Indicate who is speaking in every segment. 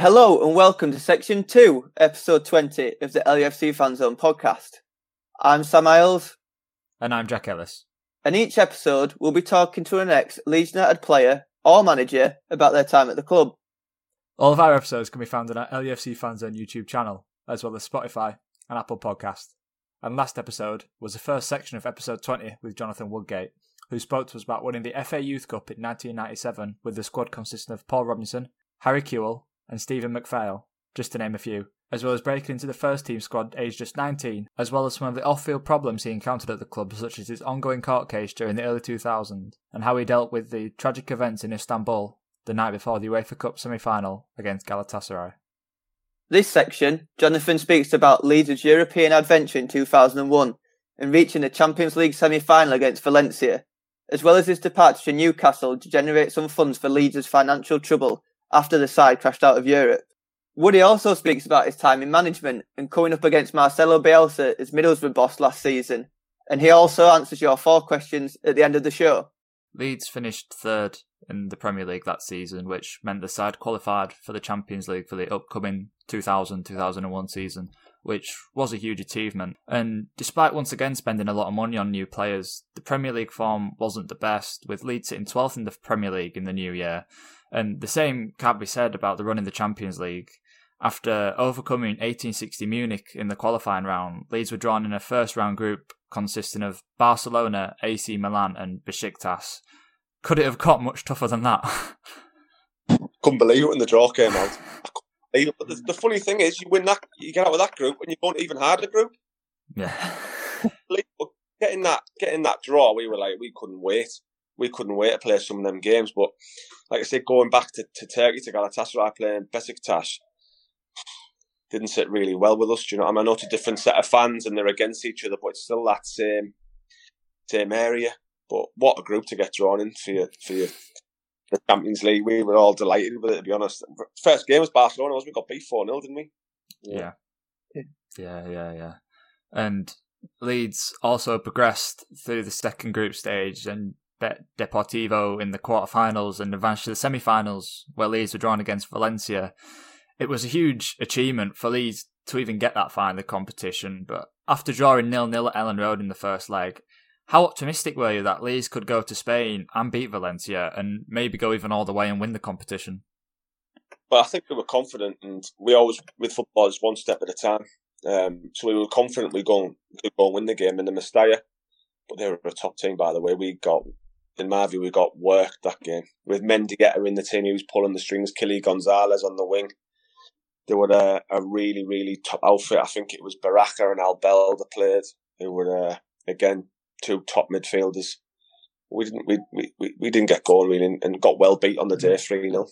Speaker 1: Hello and welcome to section two, episode 20 of the LUFC Fan Zone podcast. I'm Sam Isles,
Speaker 2: And I'm Jack Ellis.
Speaker 1: and each episode we'll be talking to an ex Leeds United player or manager about their time at the club.
Speaker 2: All of our episodes can be found on our LUFC Fanzone YouTube channel, as well as Spotify and Apple Podcast. And last episode was the first section of episode 20 with Jonathan Woodgate, who spoke to us about winning the FA Youth Cup in 1997 with the squad consisting of Paul Robinson, Harry Kewell, and Stephen McPhail, just to name a few, as well as breaking into the first team squad aged just 19, as well as some of the off-field problems he encountered at the club, such as his ongoing court case during the early 2000s, and how he dealt with the tragic events in Istanbul the night before the UEFA Cup semi-final against Galatasaray.
Speaker 1: This section, Jonathan speaks about Leeds' European adventure in 2001 and reaching the Champions League semi-final against Valencia, as well as his departure to Newcastle to generate some funds for Leeds' financial trouble after the side crashed out of Europe. Woody also speaks about his time in management and coming up against Marcelo Bielsa as Middlesbrough boss last season, and he also answers your four questions at the end of the show.
Speaker 2: Leeds finished third in the Premier League that season, which meant the side qualified for the Champions League for the upcoming 2000 2001 season, which was a huge achievement. And despite once again spending a lot of money on new players, the Premier League form wasn't the best, with Leeds sitting 12th in the Premier League in the new year. And the same can't be said about the run in the Champions League. After overcoming 1860 Munich in the qualifying round, Leeds were drawn in a first round group consisting of Barcelona, AC Milan, and Besiktas. Could it have got much tougher than that?
Speaker 3: couldn't believe it when the draw came out. I couldn't believe it. But the, the funny thing is, you win that, you get out of that group, and you don't even harder group.
Speaker 2: yeah.
Speaker 3: But Getting that, getting that draw, we were like, we couldn't wait. We couldn't wait to play some of them games. But like I said, going back to, to Turkey to Galatasaray playing Besiktas didn't sit really well with us. Do you know? I mean, I know it's a different set of fans and they're against each other, but it's still that same same area. But what a group to get drawn in for your, for your, the Champions League. We were all delighted with it, to be honest. First game was Barcelona, was we got beat 4 0, didn't we?
Speaker 2: Yeah. Yeah, yeah, yeah. And Leeds also progressed through the second group stage and bet Deportivo in the quarterfinals and advanced to the semi-finals where Leeds were drawn against Valencia. It was a huge achievement for Leeds to even get that far in the competition, but after drawing nil-nil at Elland Road in the first leg, how optimistic were you that Leeds could go to Spain and beat Valencia and maybe go even all the way and win the competition?
Speaker 3: But I think we were confident, and we always, with footballers, one step at a time. Um, so we were confident we'd go, could go and win the game in the Mestalla. But they were a top team, by the way. We got, in my view, we got worked that game. With Mendieta in the team, he was pulling the strings, Kily Gonzalez on the wing. They were a, a really, really top outfit. I think it was Baraja and Albel that played, who were, uh, again, two top midfielders. We didn't, we, we, we, didn't get going really and, got well beat on the day 3 0.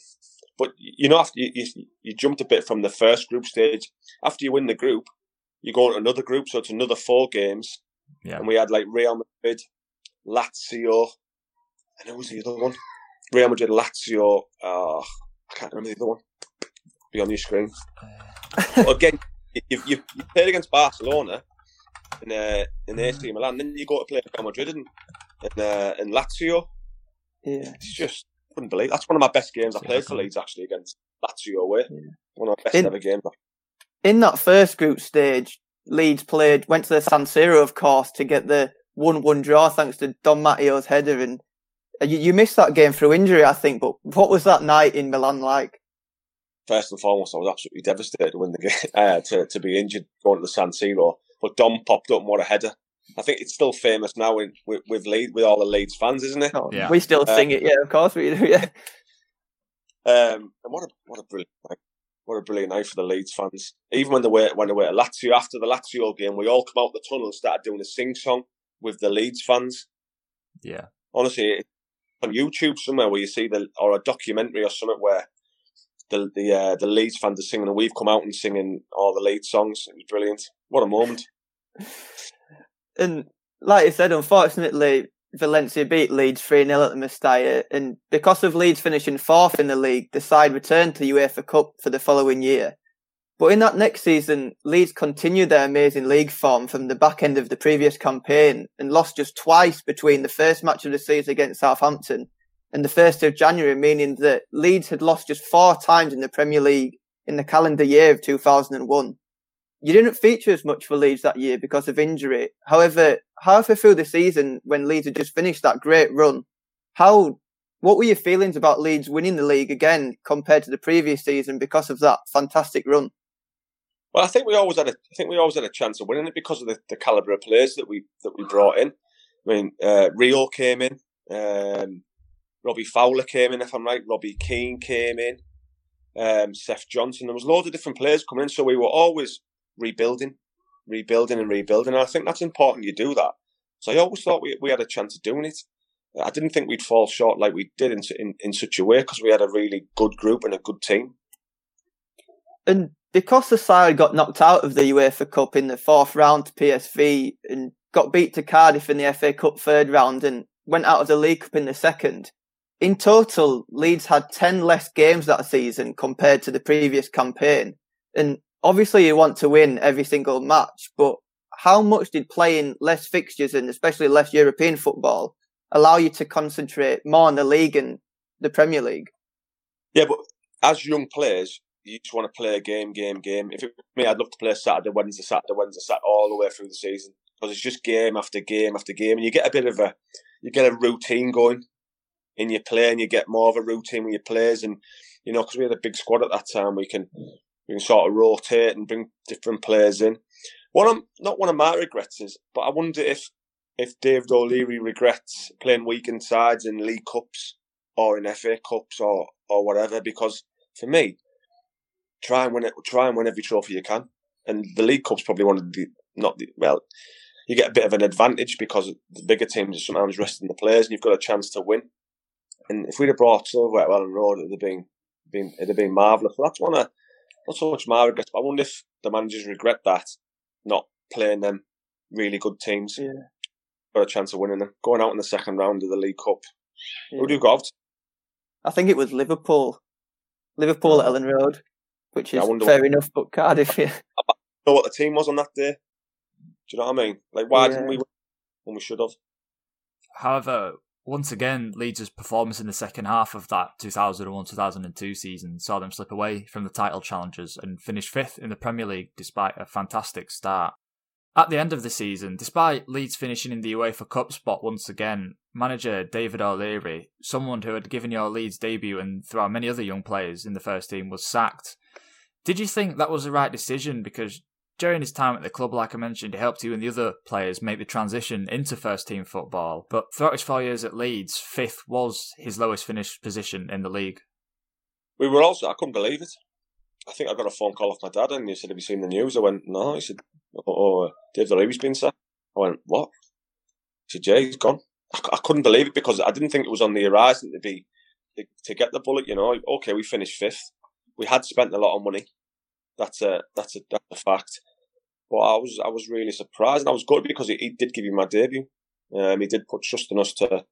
Speaker 3: But you know, after you, you you jumped a bit from the first group stage. After you win the group, you go into another group, so it's another four games.
Speaker 2: Yeah.
Speaker 3: And we had like Real Madrid, Lazio, and who was the other one? Real Madrid, Lazio. Uh, I can't remember the other one. Be on your screen. But again, you you you played against Barcelona in uh, in AC Milan, then you go to play Real Madrid and and, uh, and Lazio.
Speaker 1: Yeah.
Speaker 3: It's just couldn't believe. That's one of my best games I played for Leeds actually against Lazio away.
Speaker 1: Yeah.
Speaker 3: One of my best
Speaker 1: In-
Speaker 3: ever games.
Speaker 1: In that first group stage, Leeds played, went to the San Siro, of course, to get the 1-1 draw thanks to Dom Matteo's header. And uh, you, you missed that game through injury, I think, but what was that night in Milan like?
Speaker 3: First and foremost, I was absolutely devastated to win the game, uh, to to be injured going to the San Siro. But Dom popped up and what a header! I think it's still famous now in, with with Leeds, with all the Leeds fans, isn't it?
Speaker 1: Oh,
Speaker 2: Yeah.
Speaker 1: We still
Speaker 3: Uh,
Speaker 1: sing it, yeah, of course we do, yeah.
Speaker 3: Um, and what a what a brilliant night. What a brilliant night for the Leeds fans. Even when they were when they were at Lazio after the Lazio game, we all come out the tunnel and started doing a sing song with the Leeds fans.
Speaker 2: Yeah.
Speaker 3: honestly, on YouTube somewhere where you see the or a documentary or something where the the uh, the Leeds fans are singing and we've come out and singing all the Leeds songs. It was brilliant. What a moment!
Speaker 1: And like I said, unfortunately, Valencia beat Leeds 3 0 at the Mestalla. And because of Leeds finishing fourth in the league, the side returned to the UEFA Cup for the following year. But in that next season, Leeds continued their amazing league form from the back end of the previous campaign and lost just twice between the first match of the season against Southampton and the 1st of January, meaning that Leeds had lost just four times in the Premier League in the calendar year of 2001. You didn't feature as much for Leeds that year because of injury. However, halfway through the season, when Leeds had just finished that great run, how, what were your feelings about Leeds winning the league again compared to the previous season because of that fantastic run?
Speaker 3: Well, I think we always had a, I think we always had a chance of winning it because of the, the caliber of players that we that we brought in. I mean, uh, Rio came in, um, Robbie Fowler came in, if I'm right. Robbie Keane came in, um, Seth Johnson. There was loads of different players coming in, so we were always rebuilding, rebuilding, and rebuilding. And I think that's important. You do that. So I always thought we we had a chance of doing it. I didn't think we'd fall short like we did in in, in such a way because we had a really good group and a good team.
Speaker 1: And because the side got knocked out of the UEFA Cup in the fourth round to PSV and got beat to Cardiff in the FA Cup third round and went out of the League Cup in the second, in total, Leeds had 10 less games that season compared to the previous campaign. And obviously you want to win every single match, but how much did playing less fixtures and especially less European football allow you to concentrate more on the league and the Premier League?
Speaker 3: Yeah, but as young players, you just want to play a game, game, game. If it me, I'd love to play Saturday, Wednesday, Saturday, Wednesday, Saturday, all the way through the season because it's just game after game after game, and you get a bit of a you get a routine going in your play, and you get more of a routine with your players, and you know because we had a big squad at that time, we can we can sort of rotate and bring different players in. One of not one of my regrets is, but I wonder if if David O'Leary regrets playing weekend sides in League Cups or in FA Cups or or whatever, because for me, try and win it, try and win every trophy you can. And the League Cup's probably one of the not the well, you get a bit of an advantage because the bigger teams are sometimes resting the players, and you've got a chance to win. And if we'd have brought Silver at Elland Road, it'd have been, been it'd have been marvellous. So that's one of not so much my regrets, but I wonder if the managers regret that not playing them really good teams.
Speaker 1: Yeah.
Speaker 3: Got a chance of winning them, going out in the second round of the League Cup. Yeah. Who do you got?
Speaker 1: I think it was Liverpool. Liverpool at uh-huh. Elland Road which is yeah, fair what, enough. But Cardiff, yeah. I
Speaker 3: know what the team was on that day. Do you know what I mean? Like, why yeah. didn't we win when we should have?
Speaker 2: However, once again, Leeds' performance in the second half of that 2001-2002 season saw them slip away from the title challengers and finish fifth in the Premier League despite a fantastic start. At the end of the season, despite Leeds finishing in the UEFA Cup spot once again, manager David O'Leary, someone who had given your Leeds debut and throughout many other young players in the first team, was sacked. Did you think that was the right decision? Because during his time at the club, like I mentioned, he helped you and the other players make the transition into first team football. But throughout his four years at Leeds, fifth was his lowest finished position in the league.
Speaker 3: We were also, I couldn't believe it. I think I got a phone call off my dad and he said, Have you seen the news? I went, No. He said, Oh, oh Dave O'Leary's been sacked. I went, What? He said, Yeah, he's gone. I, I couldn't believe it because I didn't think it was on the horizon to be to, to get the bullet. You know, okay, we finished fifth. We had spent a lot of money that's a that's a that's a fact. But I was I was really surprised, and I was good because he, he did give me my debut. Um, he did put trust in us to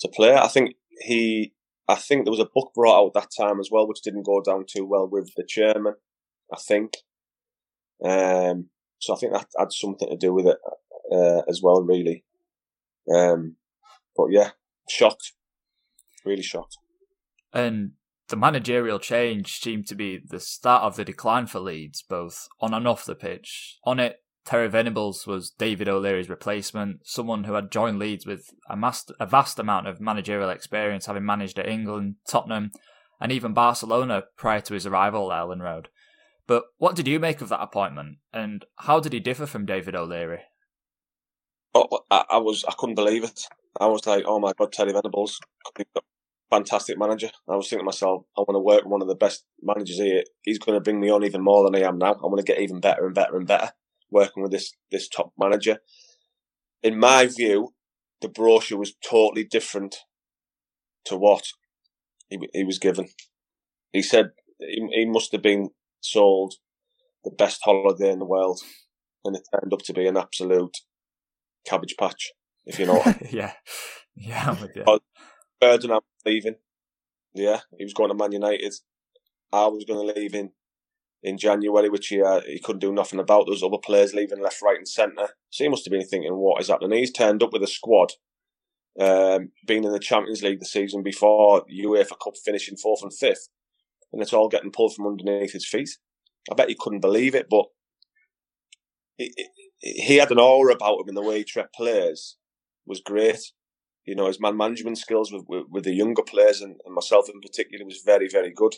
Speaker 3: to play. I think he I think there was a book brought out that time as well, which didn't go down too well with the chairman. I think. Um, so I think that had something to do with it uh, as well, really. Um, but yeah, shocked, really shocked.
Speaker 2: And the managerial change seemed to be the start of the decline for Leeds, both on and off the pitch. On it, Terry Venables was David O'Leary's replacement, someone who had joined Leeds with a, master, a vast amount of managerial experience, having managed at England, Tottenham, and even Barcelona prior to his arrival at Elland Road. But what did you make of that appointment, and how did he differ from David O'Leary?
Speaker 3: Oh, I, I was I couldn't believe it. I was like, oh my god, Terry Venables fantastic manager. I was thinking to myself, I want to work with one of the best managers here. He's going to bring me on even more than I am now. I want to get even better and better and better working with this this top manager. In my view, the brochure was totally different to what he, he was given. He said he, he must have been sold the best holiday in the world, and it turned up to be an absolute cabbage patch, if you know.
Speaker 2: yeah, yeah, I'm with you.
Speaker 3: Ferdinand leaving. Yeah, he was going to Man United. I was going to leave in in January, which he uh, he couldn't do nothing about. There's other players leaving left, right, and centre. So he must have been thinking, "What is happening?" He's turned up with a squad, um, being in the Champions League the season before, UEFA Cup finishing fourth and fifth, and it's all getting pulled from underneath his feet. I bet he couldn't believe it, but he had an aura about him, and the way he treated players was great. You know, his man management skills with, with, with the younger players and, and, myself in particular was very, very good.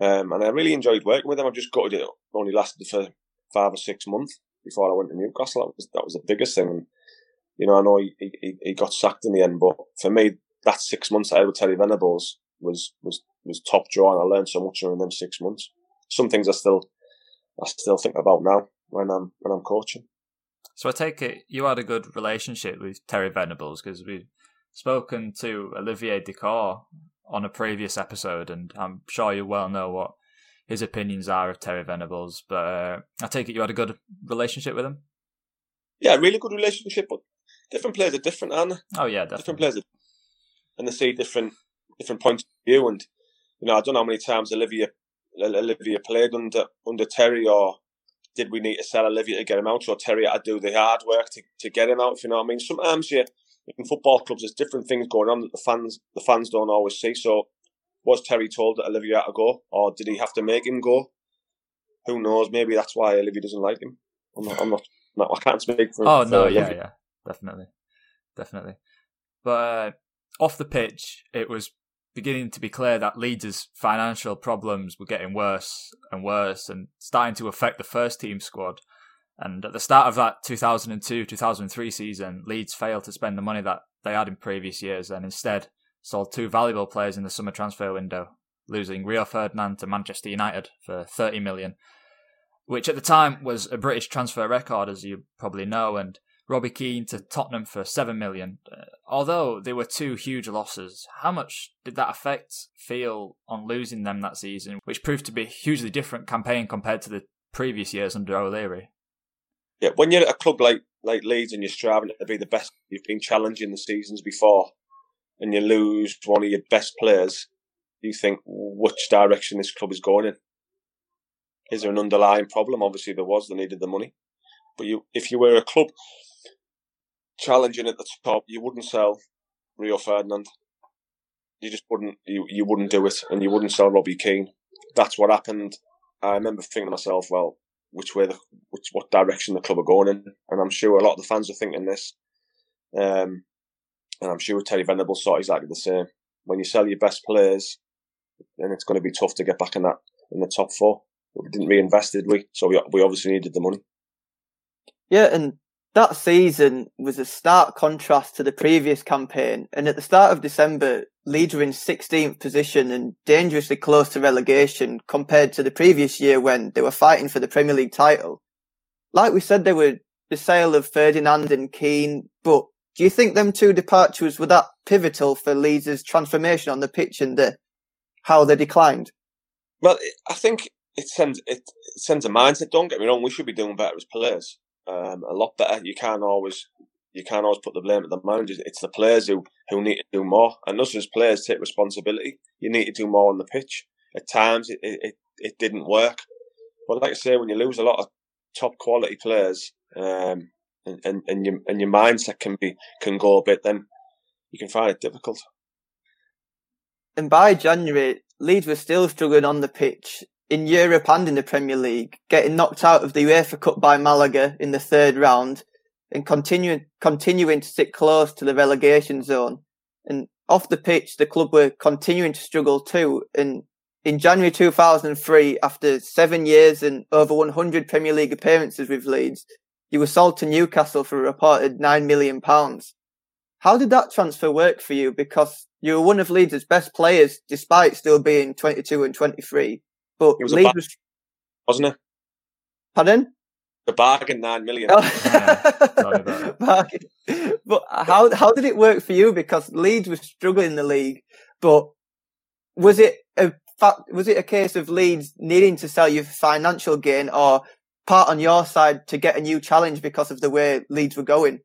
Speaker 3: Um, and I really enjoyed working with him. I've just got it only lasted for five or six months before I went to Newcastle. That was that was the biggest thing. And, you know, I know he, he, he got sacked in the end, but for me, that six months I had with Terry Venables was was was top draw, and I learned so much during them six months. Some things I still I still think about now when I'm when I'm coaching.
Speaker 2: So I take it you had a good relationship with Terry Venables because we've spoken to Olivier Dacourt on a previous episode, and I'm sure you well know what his opinions are of Terry Venables. But uh, I take it you had a good relationship with him.
Speaker 3: Yeah, really good relationship, but different players are different, aren't they?
Speaker 2: Oh yeah, definitely.
Speaker 3: different players, are, and they see different different points of view. And you know, I don't know how many times Olivia Olivia played under under Terry, or did we need to sell Olivia to get him out, or Terry had to do the hard work to, to get him out? If you know what I mean. Sometimes you in football clubs, there's different things going on that the fans the fans don't always see. So, was Terry told that Olivia had to go, or did he have to make him go? Who knows? Maybe that's why Olivia doesn't like him. I'm not. I'm not. not I can't speak for.
Speaker 2: Oh
Speaker 3: for
Speaker 2: no!
Speaker 3: Olivia.
Speaker 2: Yeah, yeah, definitely, definitely. But uh, off the pitch, it was beginning to be clear that Leeds' financial problems were getting worse and worse and starting to affect the first team squad. And at the start of that 2002 2003 season, Leeds failed to spend the money that they had in previous years and instead sold two valuable players in the summer transfer window, losing Rio Ferdinand to Manchester United for 30 million, which at the time was a British transfer record, as you probably know, and Robbie Keane to Tottenham for 7 million. Uh, although they were two huge losses, how much did that affect feel on losing them that season, which proved to be a hugely different campaign compared to the previous years under O'Leary?
Speaker 3: Yeah, when you're at a club like like Leeds and you're striving to be the best you've been challenging the seasons before, and you lose one of your best players, you think which direction this club is going in. Is there an underlying problem? Obviously, there was. They needed the money, but you, if you were a club challenging at the top, you wouldn't sell Rio Ferdinand. You just wouldn't. You you wouldn't do it, and you wouldn't sell Robbie Keane. That's what happened. I remember thinking to myself, well, which way the which what direction the club are going in, and I'm sure a lot of the fans are thinking this. Um, and I'm sure Terry Venables saw exactly the same. When you sell your best players, then it's going to be tough to get back in that in the top four. We didn't reinvest, did we? So we we obviously needed the money.
Speaker 1: Yeah, and that season was a stark contrast to the previous campaign. And at the start of December, Leeds were in 16th position and dangerously close to relegation compared to the previous year when they were fighting for the Premier League title. Like we said, there were the sale of Ferdinand and Keane, but do you think them two departures were that pivotal for Leeds' transformation on the pitch and the, how they declined?
Speaker 3: Well, I think it sends it sends a mindset. Don't get me wrong; we should be doing better as players um, a lot better. You can't always you can't always put the blame at the managers. It's the players who, who need to do more. And us as players take responsibility. You need to do more on the pitch. At times it, it, it didn't work. But like I say, when you lose a lot of top quality players, um, and, and, and your and your mindset can be can go a bit, then you can find it difficult.
Speaker 1: And by January, Leeds were still struggling on the pitch in Europe and in the Premier League, getting knocked out of the UEFA Cup by Malaga in the third round and continuing, continuing to sit close to the relegation zone. And off the pitch, the club were continuing to struggle too. And in January 2003, after seven years and over 100 Premier League appearances with Leeds, you were sold to Newcastle for a reported £9 million. How did that transfer work for you? Because you were one of Leeds' best players, despite still being 22 and 23. But
Speaker 3: It was
Speaker 1: Leeds
Speaker 3: a
Speaker 1: was,
Speaker 3: wasn't it?
Speaker 1: pardon?
Speaker 3: The bargain nine million.
Speaker 1: Oh.
Speaker 2: sorry
Speaker 1: Bargain. but how how did it work for you? Because Leeds was struggling in the league, but was it a fact? Was it a case of Leeds needing to sell you for financial gain, or part on your side to get a new challenge because of the way Leeds were going?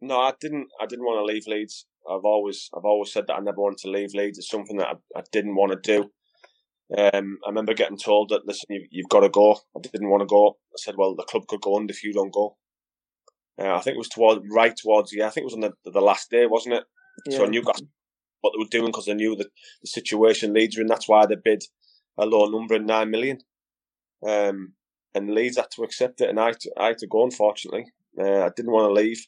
Speaker 3: No, I didn't. I didn't want to leave Leeds. I've always, I've always said that I never wanted to leave Leeds. It's something that I, I didn't want to do. Um, I remember getting told that listen, you, you've got to go. I didn't want to go. I said, well, the club could go under if you don't go. Uh, I think it was towards right towards yeah. I think it was on the the last day, wasn't it? So I knew what they were doing because they knew that the situation Leeds were in. That's why they bid a low number in nine million. um, and Leeds had to accept it, and I had to, I had to go. Unfortunately, uh, I didn't want to leave,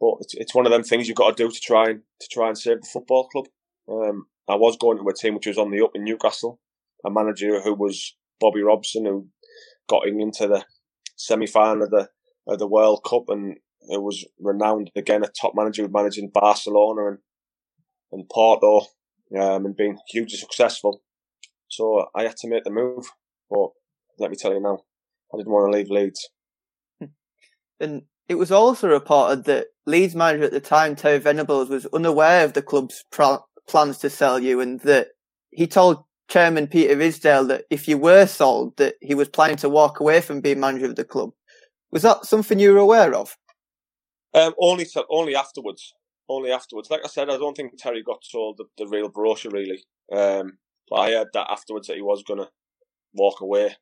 Speaker 3: but it's, it's one of them things you've got to do to try and to try and save the football club. Um, I was going to a team which was on the up in Newcastle, a manager who was Bobby Robson, who got England to the semi final of the of the World Cup, and it was renowned again a top manager managing Barcelona and and Porto, um, and being hugely successful. So I had to make the move, but let me tell you now, I didn't want to leave Leeds.
Speaker 1: And it was also reported that Leeds manager at the time, Terry Venables, was unaware of the club's plans to sell you, and that he told Chairman Peter Ridsdale that if you were sold, that he was planning to walk away from being manager of the club. Was that something you were aware of?
Speaker 3: Um, only to, only afterwards. Only afterwards. Like I said, I don't think Terry got told the, the real brochure really. Um, but I heard that afterwards that he was gonna walk away.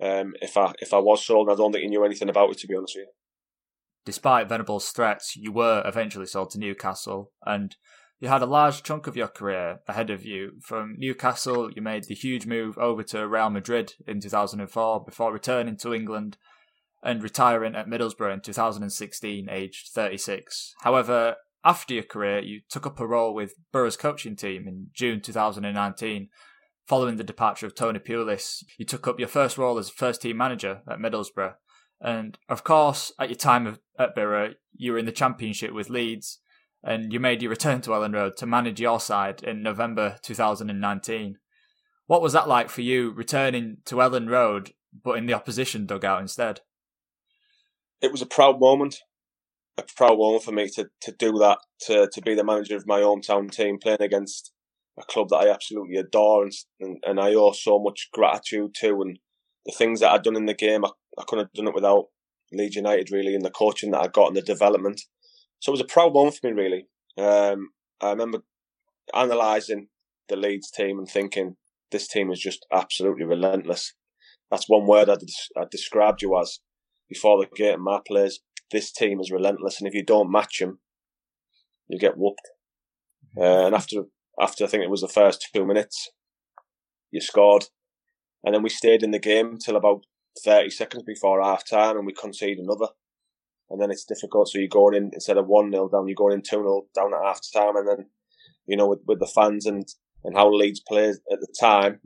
Speaker 3: Um, if I if I was sold, I don't think he knew anything about it. To be honest with you.
Speaker 2: Despite Venables' threats, you were eventually sold to Newcastle, and you had a large chunk of your career ahead of you. From Newcastle, you made the huge move over to Real Madrid in 2004 before returning to England and retiring at Middlesbrough in 2016, aged 36. However, after your career, you took up a role with Boro's coaching team in June 2019. Following the departure of Tony Pulis, you took up your first role as first team manager at Middlesbrough. And of course, at your time at Borough, you were in the Championship with Leeds, and you made your return to Elland Road to manage your side in November 2019. What was that like for you, returning to Elland Road, but in the opposition dugout instead?
Speaker 3: It was a proud moment. A proud moment for me to, to do that, to, to be the manager of my hometown team, playing against a club that I absolutely adore and, and, and I owe so much gratitude to. And the things that I'd done in the game, I, I couldn't have done it without Leeds United, really, and the coaching that I got and the development. So it was a proud moment for me, really. Um, I remember analysing the Leeds team and thinking, this team is just absolutely relentless. That's one word I, I described you as before the game. My players, this team is relentless, and if you don't match them, you get whooped. Uh, and after after I think it was the first two minutes, you scored, and then we stayed in the game till about thirty seconds before half time, and we conceded another and then it's difficult. So you're going in instead of one 0 down, you're going in two 0 down at half time, and then you know with, with the fans and and how Leeds played at the time,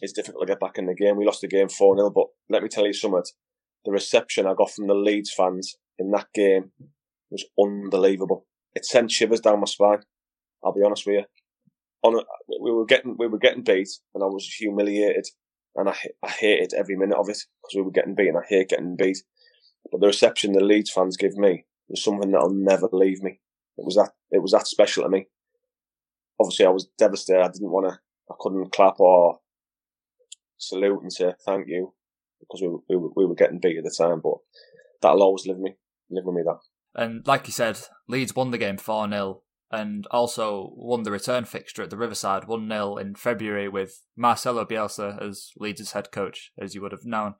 Speaker 3: it's difficult to get back in the game. We lost the game four 0 but let me tell you something: the reception I got from the Leeds fans in that game was unbelievable. It sent shivers down my spine. I'll be honest with you. On a, we were getting we were getting beat, and I was humiliated, and I I hated every minute of it because we were getting beat, and I hate getting beat. But the reception the Leeds fans give me was something that'll never leave me. It was that it was that special to me. Obviously, I was devastated. I didn't want to. I couldn't clap or salute and say thank you because we, we, we were getting beat at the time. But that'll always live me, live with me. That.
Speaker 2: And like you said, Leeds won the game four 0 and also won the return fixture at the Riverside 1 0 in February with Marcelo Bielsa as Leeds' head coach, as you would have known.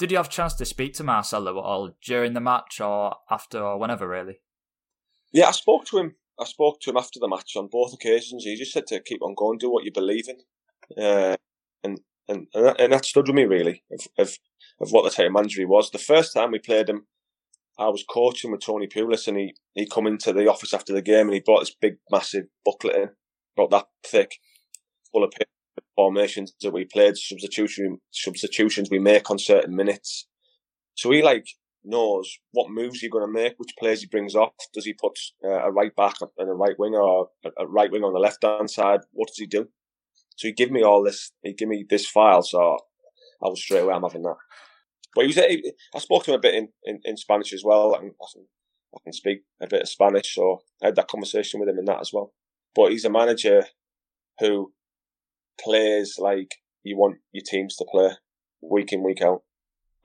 Speaker 2: Did you have a chance to speak to Marcelo at all during the match or after or whenever, really?
Speaker 3: Yeah, I spoke to him. I spoke to him after the match on both occasions. He just said to keep on going, do what you believe in, uh, and and and that, and that stood with me really of, of of what the type of manager he was. The first time we played him, I was coaching with Tony Pulis, and he he come into the office after the game and he brought this big, massive booklet in, about that thick, full of paper formations that we played, substitution substitutions we make on certain minutes. So he like knows what moves you're going to make, which players he brings off. Does he put uh, a right back and a right winger or a right wing on the left hand side? What does he do? So he give me all this. He give me this file. So I was straight away. I'm having that. But he was. I spoke to him a bit in, in, in Spanish as well. I can, I can speak a bit of Spanish, so I had that conversation with him in that as well. But he's a manager who plays like you want your teams to play week in, week out.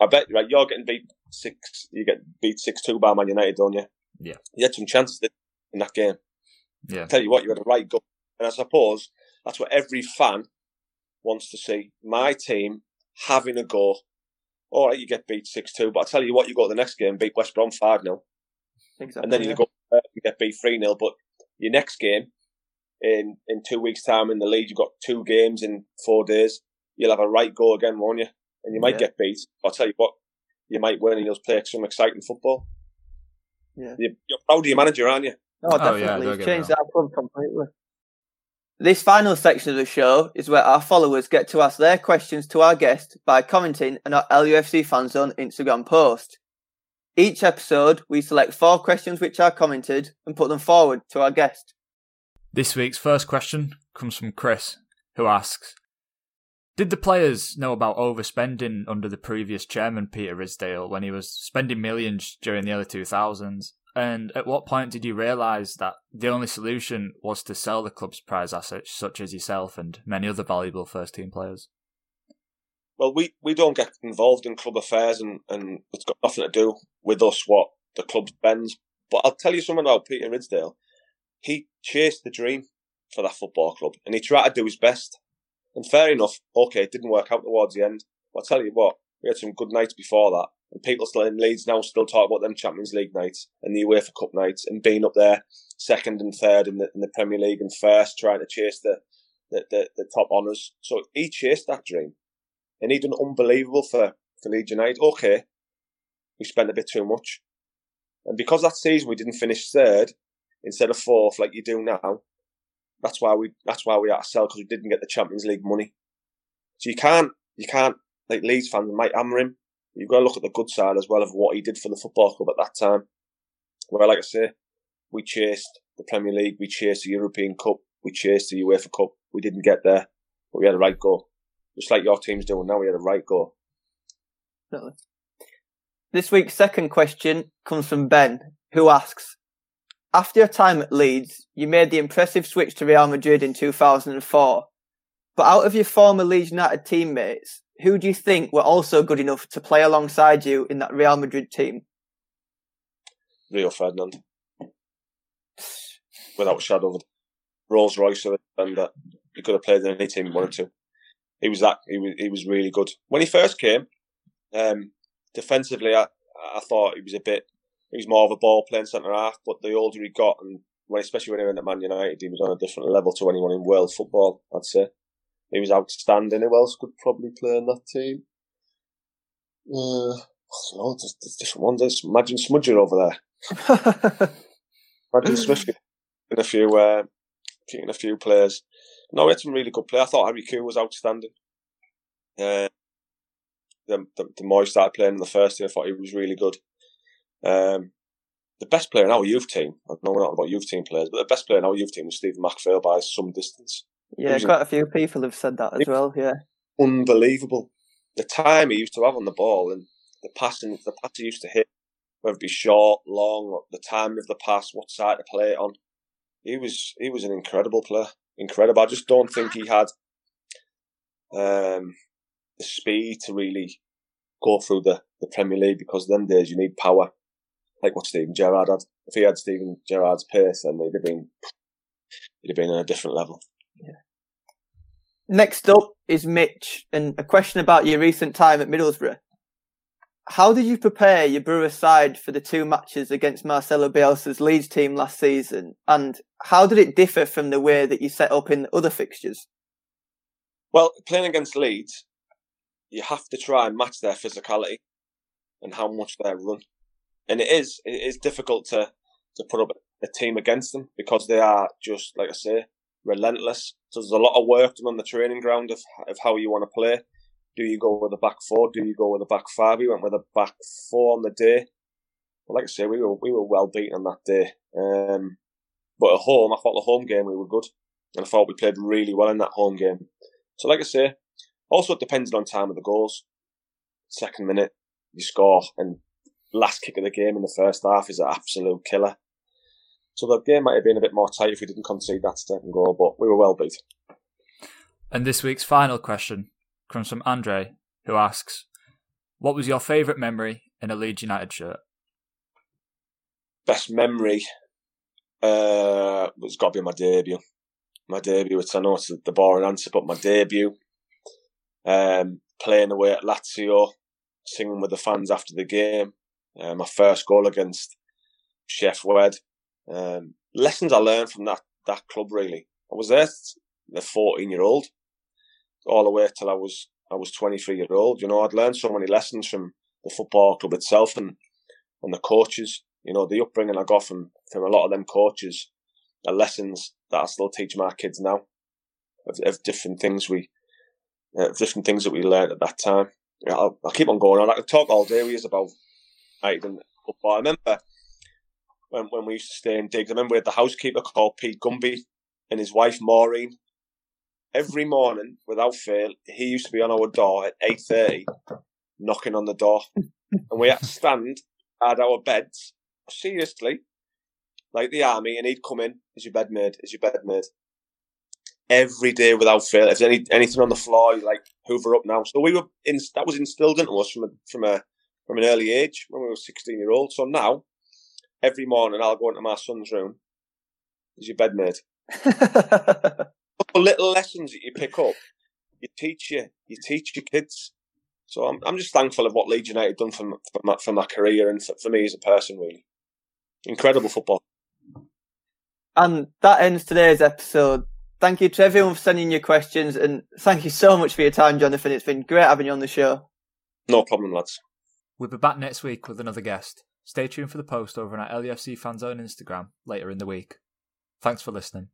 Speaker 3: I bet right, you're getting beat six. You get beat six two by Man United, don't you?
Speaker 2: Yeah.
Speaker 3: You had some chances in that game.
Speaker 2: Yeah. I
Speaker 3: tell you what, you had a right goal, and I suppose that's what every fan wants to see. My team having a go. All right, you get beat six two, but I tell you what, you go to the next game, beat West Brom five 0
Speaker 1: Exactly.
Speaker 3: And then you go, uh, you get beat three 0 but your next game in in two weeks' time in the league. You've got two games in four days. you'll have a right go again, won't you? And you might
Speaker 1: Yeah.
Speaker 3: get beat. I'll tell you what, you might win and you'll play some exciting football.
Speaker 1: Yeah.
Speaker 3: You- You're proud of your manager, aren't you?
Speaker 1: Oh,
Speaker 2: Oh,
Speaker 1: definitely.
Speaker 2: yeah, don't
Speaker 1: It's
Speaker 2: get me
Speaker 1: changed
Speaker 2: wrong.
Speaker 1: our club completely. This final section of the show is where our followers get to ask their questions to our guest by commenting on our LUFC Fanzone Instagram post. Each episode, we select four questions which are commented and put them forward to our guest.
Speaker 2: This week's first question comes from Chris, who asks Did the players know about overspending under the previous chairman, Peter Ridsdale, when he was spending millions during the early 2000s? And at what point did you realise that the only solution was to sell the club's prize assets, such as yourself and many other valuable first team players?
Speaker 3: Well, we, we don't get involved in club affairs and, and it's got nothing to do with us what the club spends. But I'll tell you something about Peter Ridsdale. He chased the dream for that football club and he tried to do his best. And fair enough, okay, it didn't work out towards the end. But I'll tell you what, we had some good nights before that. And people still in Leeds now still talk about them Champions League nights and the UEFA Cup nights and being up there second and third in the, in the Premier League and first trying to chase the, the, the, the top honours. So he chased that dream and he done unbelievable for, for Leeds United. Okay, we spent a bit too much. And because that season we didn't finish third instead of fourth like you do now, that's why we that's why we had to sell because we didn't get the Champions League money. So you can't you can't like Leeds fans might hammer him. You've got to look at the good side as well of what he did for the football club at that time. Where, like I say, we chased the Premier League, we chased the European Cup, we chased the UEFA Cup. We didn't get there, but we had a right go. Just like your team's doing now, we had a right go.
Speaker 1: This week's second question comes from Ben, who asks After your time at Leeds, you made the impressive switch to Real Madrid in 2004. But out of your former Leeds United teammates, who do you think were also good enough to play alongside you in that Real Madrid team?
Speaker 3: Rio Ferdinand. Without shadow Rolls Royce of a defender. He could have played in any team he wanted to. He was that he was he was really good. When he first came, um, defensively I, I thought he was a bit he was more of a ball playing centre half, but the older he got and when especially when he went at Man United, he was on a different level to anyone in world football, I'd say. He was outstanding. Who else could probably play in that team? Uh, I know, there's, there's different ones. There's- Imagine Smudger over there. Imagine Smith in a few, uh, in a few players. No, we had some really good players. I thought Harry Koo was outstanding. Uh, the, the, the more he started playing in the first team, I thought he was really good. Um, the best player in our youth team, I know we're not about youth team players, but the best player in our youth team was Stephen McPhail by some distance.
Speaker 1: yeah, quite a few people have said that as well. Yeah,
Speaker 3: Unbelievable. The time he used to have on the ball and the passing, the pass he used to hit, whether it be short, long, or the time of the pass, what side to play it on. He was he was an incredible player, incredible. I just don't think he had um, the speed to really go through the, the Premier League because them days you need power, like what Steven Gerrard had. If he had Steven Gerrard's pace, then he'd have been he'd have been on a different level.
Speaker 1: Next up is Mitch, and a question about your recent time at Middlesbrough. How did you prepare your Boro side for the two matches against Marcelo Bielsa's Leeds team last season, and how did it differ from the way that you set up in other fixtures?
Speaker 3: Well, playing against Leeds, you have to try and match their physicality and how much they run. And it is it is difficult to, to put up a team against them because they are just like I say, relentless. So there's a lot of work done on the training ground of of how you want to play. Do you go with a back four? Do you go with a back five? We went with a back four on the day. But like I say, we were we were well beaten on that day. Um, but at home, I thought the home game we were good, and I thought we played really well in that home game. So, like I say, also it depends on time of the goals. Second minute, you score, and last kick of the game in the first half is an absolute killer. So the game might have been a bit more tight if we didn't concede that second goal, but we were well beat.
Speaker 2: And this week's final question comes from Andre, who asks, What was your favourite memory in a Leeds United shirt?
Speaker 3: Best memory uh, was got to be my debut. My debut. It's I know it's the boring answer, but my debut. Um, playing away at Lazio, singing with the fans after the game. Uh, my first goal against Sheff Wed. Um, lessons I learned from that that club really. I was there, the fourteen year old, all the way till I was I was 23 year old. You know, I'd learned so many lessons from the football club itself and and the coaches. You know, the upbringing I got from from a lot of them coaches are lessons that I still teach my kids now of, of different things we uh, different things that we learned at that time. I'll, I'll, keep on going on. I could talk all day with you about United and football. I remember when when we used to stay in digs. I remember we had the housekeeper called Pete Gumby and his wife Maureen. Every morning, without fail, he used to be on our door at eight thirty, knocking on the door, and we had to stand at our beds seriously, like the army, and he'd come in. Is your bed made? Is your bed made? Every day without fail. If there's any anything on the floor, you like hoover up now. So we were in. That was instilled into us from a, from a from an early age when we were sixteen year old. So now, every morning I'll go into my son's room. Is your bed made? little lessons that you pick up, you teach you, you teach your kids. So I'm, I'm just thankful of what Leeds United done for, for, my, for my career and for, for me as a person, really. Incredible football.
Speaker 1: And that ends today's episode. Thank you to everyone for sending your questions and thank you so much for your time, Jonathan. It's been great having you on the show.
Speaker 3: No problem, lads.
Speaker 2: We'll be back next week with another guest. Stay tuned for the post over on our LUFC Fanzone Instagram later in the week. Thanks for listening.